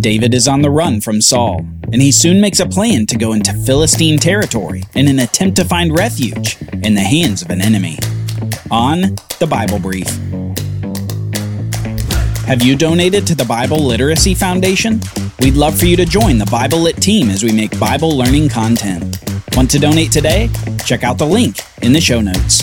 David is on the run from Saul, and he soon makes a plan to go into Philistine territory in an attempt to find refuge in the hands of an enemy. On the Bible Brief. Have you donated to the Bible Literacy Foundation? We'd love for you to join the Bible Lit team as we make Bible learning content. Want to donate today? Check out the link in the show notes.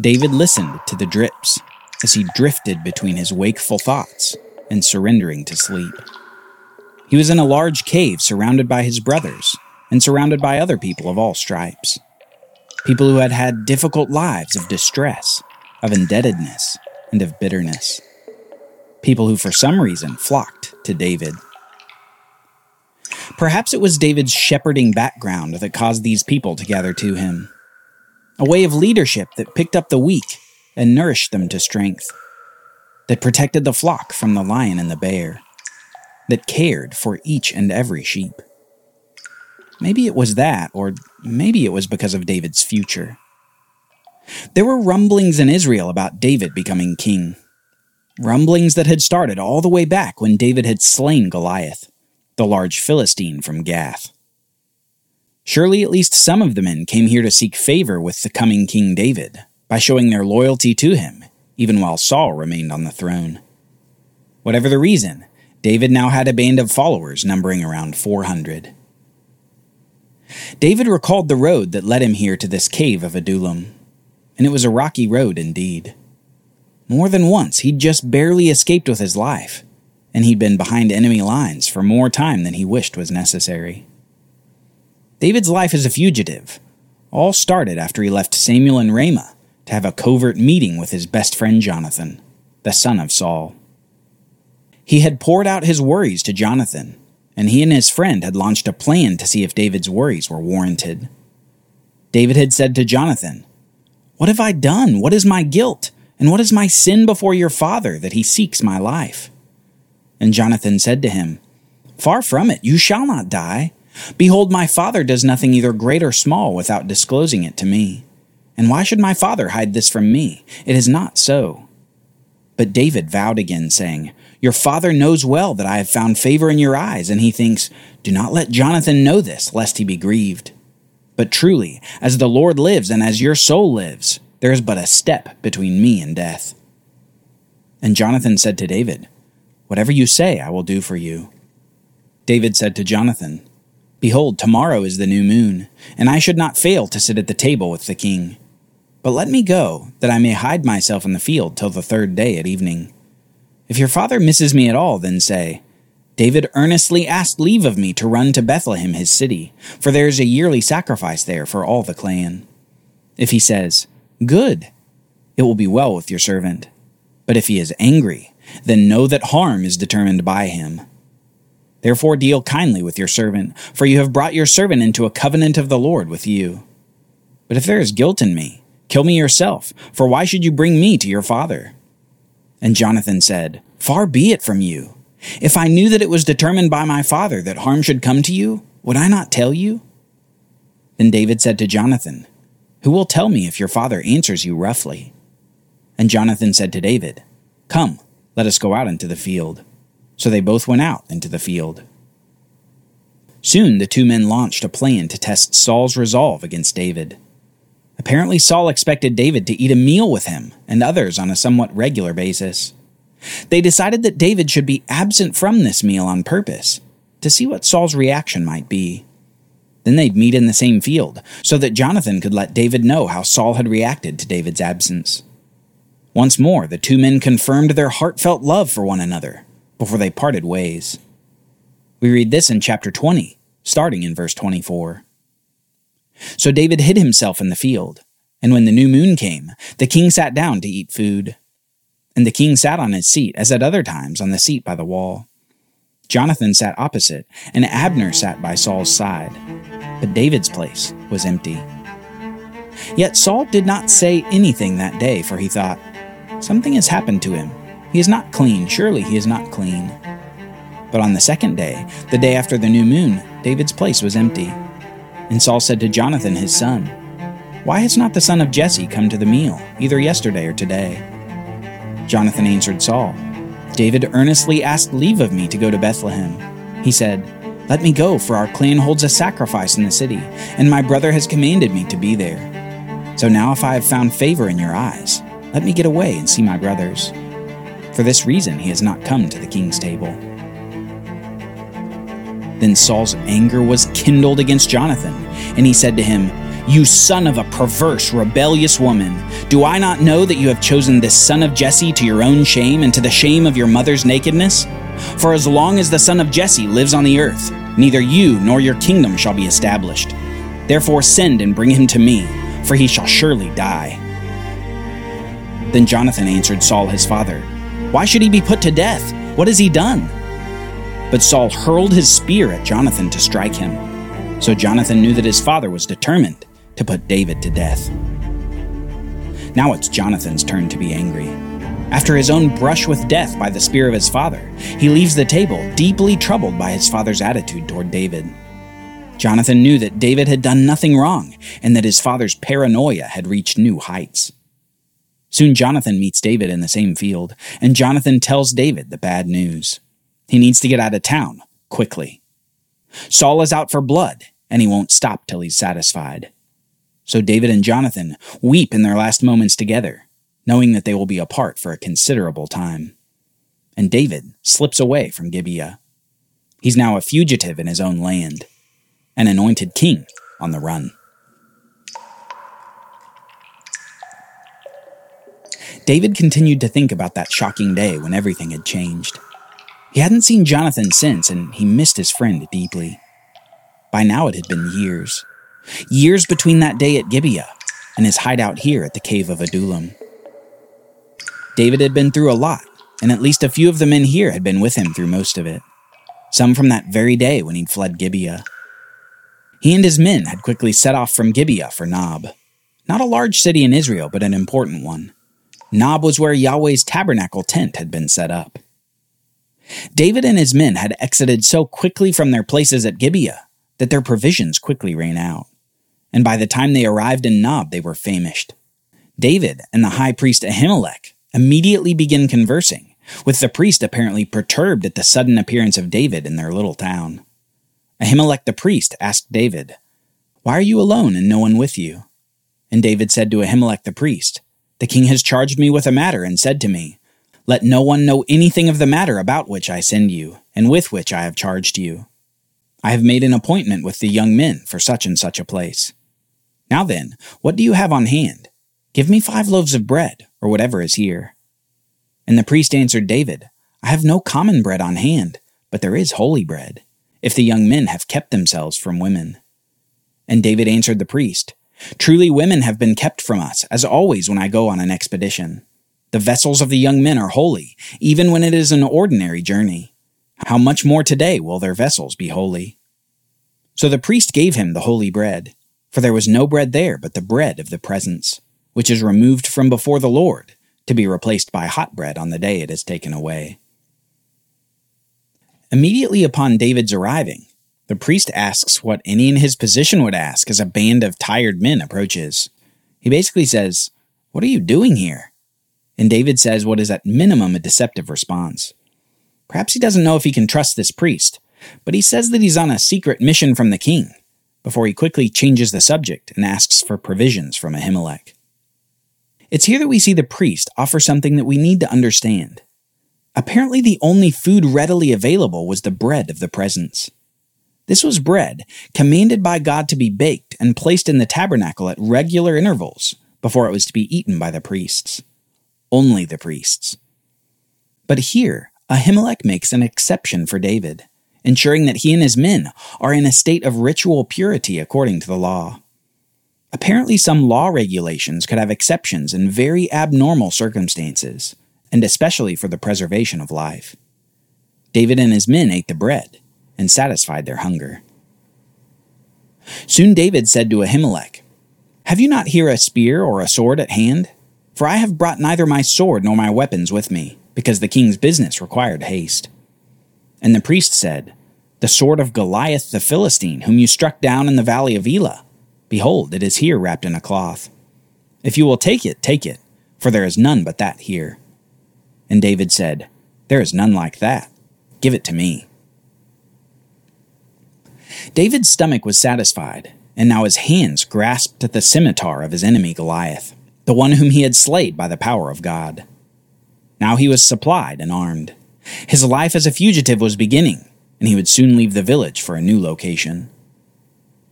David listened to the drips as he drifted between his wakeful thoughts and surrendering to sleep. He was in a large cave surrounded by his brothers and surrounded by other people of all stripes. People who had had difficult lives of distress, of indebtedness, and of bitterness. People who, for some reason, flocked to David. Perhaps it was David's shepherding background that caused these people to gather to him a way of leadership that picked up the weak and nourished them to strength, that protected the flock from the lion and the bear, that cared for each and every sheep. Maybe it was that, or maybe it was because of David's future. There were rumblings in Israel about David becoming king. Rumblings that had started all the way back when David had slain Goliath, the large Philistine from Gath. Surely at least some of the men came here to seek favor with the coming King David by showing their loyalty to him, even while Saul remained on the throne. Whatever the reason, David now had a band of followers numbering around 400. David recalled the road that led him here to this cave of Adullam, and it was a rocky road indeed. More than once, he'd just barely escaped with his life, and he'd been behind enemy lines for more time than he wished was necessary. David's life as a fugitive all started after he left Samuel and Ramah to have a covert meeting with his best friend Jonathan, the son of Saul. He had poured out his worries to Jonathan, and he and his friend had launched a plan to see if David's worries were warranted. David had said to Jonathan, What have I done? What is my guilt? And what is my sin before your father that he seeks my life? And Jonathan said to him, Far from it, you shall not die. Behold, my father does nothing either great or small without disclosing it to me. And why should my father hide this from me? It is not so. But David vowed again, saying, Your father knows well that I have found favor in your eyes, and he thinks, Do not let Jonathan know this, lest he be grieved. But truly, as the Lord lives, and as your soul lives, there is but a step between me and death. And Jonathan said to David, Whatever you say, I will do for you. David said to Jonathan, Behold, tomorrow is the new moon, and I should not fail to sit at the table with the king. But let me go, that I may hide myself in the field till the third day at evening. If your father misses me at all, then say, David earnestly asked leave of me to run to Bethlehem, his city, for there is a yearly sacrifice there for all the clan. If he says, Good, it will be well with your servant. But if he is angry, then know that harm is determined by him. Therefore deal kindly with your servant, for you have brought your servant into a covenant of the Lord with you. But if there is guilt in me, kill me yourself, for why should you bring me to your father? And Jonathan said, Far be it from you. If I knew that it was determined by my father that harm should come to you, would I not tell you? Then David said to Jonathan, Who will tell me if your father answers you roughly? And Jonathan said to David, Come, let us go out into the field. So they both went out into the field. Soon the two men launched a plan to test Saul's resolve against David. Apparently, Saul expected David to eat a meal with him and others on a somewhat regular basis. They decided that David should be absent from this meal on purpose to see what Saul's reaction might be. Then they'd meet in the same field so that Jonathan could let David know how Saul had reacted to David's absence. Once more, the two men confirmed their heartfelt love for one another before they parted ways. We read this in chapter 20, starting in verse 24. So David hid himself in the field, and when the new moon came, the king sat down to eat food. And the king sat on his seat, as at other times, on the seat by the wall. Jonathan sat opposite, and Abner sat by Saul's side. But David's place was empty. Yet Saul did not say anything that day, for he thought, Something has happened to him he is not clean, surely he is not clean. But on the second day, the day after the new moon, David's place was empty. And Saul said to Jonathan his son, Why has not the son of Jesse come to the meal, either yesterday or today? Jonathan answered Saul, David earnestly asked leave of me to go to Bethlehem. He said, Let me go, for our clan holds a sacrifice in the city, and my brother has commanded me to be there. So now, if I have found favor in your eyes, let me get away and see my brothers. For this reason, he has not come to the king's table. Then Saul's anger was kindled against Jonathan, and he said to him, You son of a perverse, rebellious woman, do I not know that you have chosen this son of Jesse to your own shame and to the shame of your mother's nakedness? For as long as the son of Jesse lives on the earth, neither you nor your kingdom shall be established. Therefore send and bring him to me, for he shall surely die. Then Jonathan answered Saul his father, Why should he be put to death? What has he done? But Saul hurled his spear at Jonathan to strike him. So Jonathan knew that his father was determined to put David to death. Now it's Jonathan's turn to be angry. After his own brush with death by the spear of his father, he leaves the table deeply troubled by his father's attitude toward David. Jonathan knew that David had done nothing wrong and that his father's paranoia had reached new heights. Soon Jonathan meets David in the same field, and Jonathan tells David the bad news. He needs to get out of town, quickly. Saul is out for blood, and he won't stop till he's satisfied. So David and Jonathan weep in their last moments together, knowing that they will be apart for a considerable time. And David slips away from Gibeah. He's now a fugitive in his own land, an anointed king on the run. David continued to think about that shocking day when everything had changed. He hadn't seen Jonathan since, and he missed his friend deeply. By now it had been years. Years between that day at Gibeah and his hideout here at the cave of Adullam. David had been through a lot, and at least a few of the men here had been with him through most of it. Some from that very day when he'd fled Gibeah. He and his men had quickly set off from Gibeah for Nob. Not a large city in Israel, but an important one. Nob was where Yahweh's tabernacle tent had been set up. David and his men had exited so quickly from their places at Gibeah that their provisions quickly ran out, and by the time they arrived in Nob, they were famished. David and the high priest Ahimelech immediately begin conversing, with the priest apparently perturbed at the sudden appearance of David in their little town. Ahimelech the priest asked David, Why are you alone and no one with you? And David said to Ahimelech the priest, The king has charged me with a matter and said to me, let no one know anything of the matter about which I send you, and with which I have charged you. I have made an appointment with the young men for such and such a place. Now then, what do you have on hand? Give me five loaves of bread, or whatever is here. And the priest answered David, I have no common bread on hand, but there is holy bread, if the young men have kept themselves from women. And David answered the priest, Truly women have been kept from us, as always when I go on an expedition. The vessels of the young men are holy, even when it is an ordinary journey. How much more today will their vessels be holy? So the priest gave him the holy bread, for there was no bread there but the bread of the presence, which is removed from before the Lord, to be replaced by hot bread on the day it is taken away. Immediately upon David's arriving, the priest asks what any in his position would ask as a band of tired men approaches. He basically says, What are you doing here? and David says what is at minimum a deceptive response. Perhaps he doesn't know if he can trust this priest, but he says that he's on a secret mission from the king, before he quickly changes the subject and asks for provisions from Ahimelech. It's here that we see the priest offer something that we need to understand. Apparently, the only food readily available was the bread of the presence. This was bread commanded by God to be baked and placed in the tabernacle at regular intervals before it was to be eaten by the priests only the priests. But here, Ahimelech makes an exception for David, ensuring that he and his men are in a state of ritual purity according to the law. Apparently, some law regulations could have exceptions in very abnormal circumstances, and especially for the preservation of life. David and his men ate the bread and satisfied their hunger. Soon David said to Ahimelech, Have you not here a spear or a sword at hand? For I have brought neither my sword nor my weapons with me, because the king's business required haste. And the priest said, The sword of Goliath the Philistine, whom you struck down in the valley of Elah. Behold, it is here wrapped in a cloth. If you will take it, take it, for there is none but that here. And David said, There is none like that. Give it to me. David's stomach was satisfied, and now his hands grasped at the scimitar of his enemy Goliath, the one whom he had slayed by the power of God. Now he was supplied and armed. His life as a fugitive was beginning, and he would soon leave the village for a new location.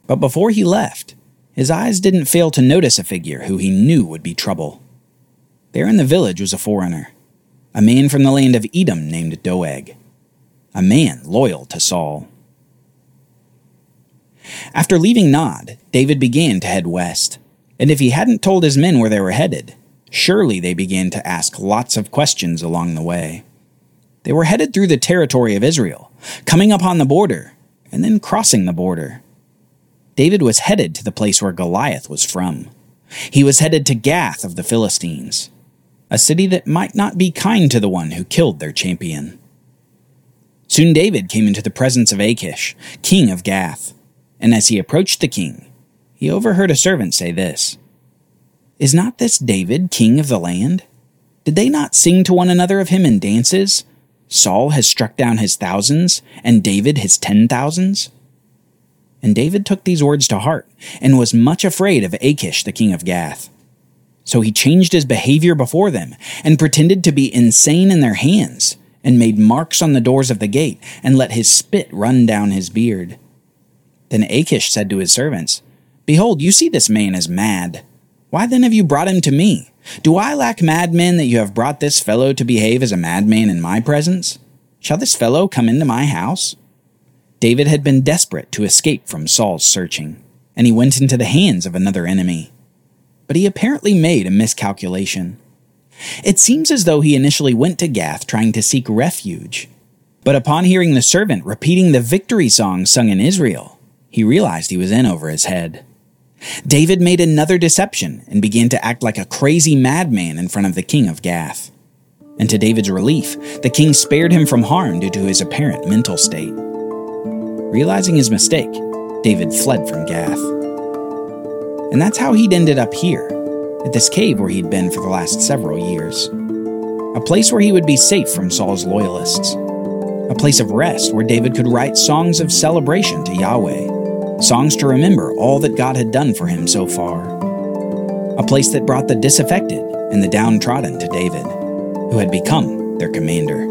But before he left, his eyes didn't fail to notice a figure who he knew would be trouble. There in the village was a foreigner, a man from the land of Edom named Doeg, a man loyal to Saul. After leaving Nod, David began to head west, and if he hadn't told his men where they were headed, surely they began to ask lots of questions along the way. They were headed through the territory of Israel, coming upon the border, and then crossing the border. David was headed to the place where Goliath was from. He was headed to Gath of the Philistines, a city that might not be kind to the one who killed their champion. Soon David came into the presence of Achish, king of Gath, and as he approached the king, he overheard a servant say this Is not this David, king of the land? Did they not sing to one another of him in dances? Saul has struck down his thousands, and David his ten thousands? And David took these words to heart, and was much afraid of Achish the king of Gath. So he changed his behavior before them, and pretended to be insane in their hands, and made marks on the doors of the gate, and let his spit run down his beard. Then Achish said to his servants, Behold, you see this man is mad. Why then have you brought him to me? Do I lack madmen that you have brought this fellow to behave as a madman in my presence? Shall this fellow come into my house? David had been desperate to escape from Saul's searching, and he went into the hands of another enemy. But he apparently made a miscalculation. It seems as though he initially went to Gath trying to seek refuge, but upon hearing the servant repeating the victory song sung in Israel, he realized he was in over his head. David made another deception and began to act like a crazy madman in front of the king of Gath. And to David's relief, the king spared him from harm due to his apparent mental state. Realizing his mistake, David fled from Gath. And that's how he'd ended up here, at this cave where he'd been for the last several years. A place where he would be safe from Saul's loyalists. A place of rest where David could write songs of celebration to Yahweh, songs to remember all that God had done for him so far. A place that brought the disaffected and the downtrodden to David, who had become their commander.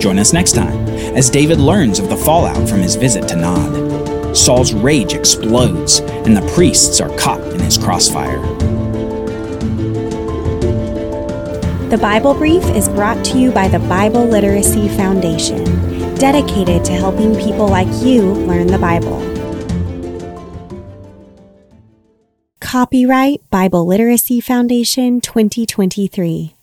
Join us next time as David learns of the fallout from his visit to Nod. Saul's rage explodes, and the priests are caught in his crossfire. The Bible Brief is brought to you by the Bible Literacy Foundation, dedicated to helping people like you learn the Bible. Copyright Bible Literacy Foundation 2023.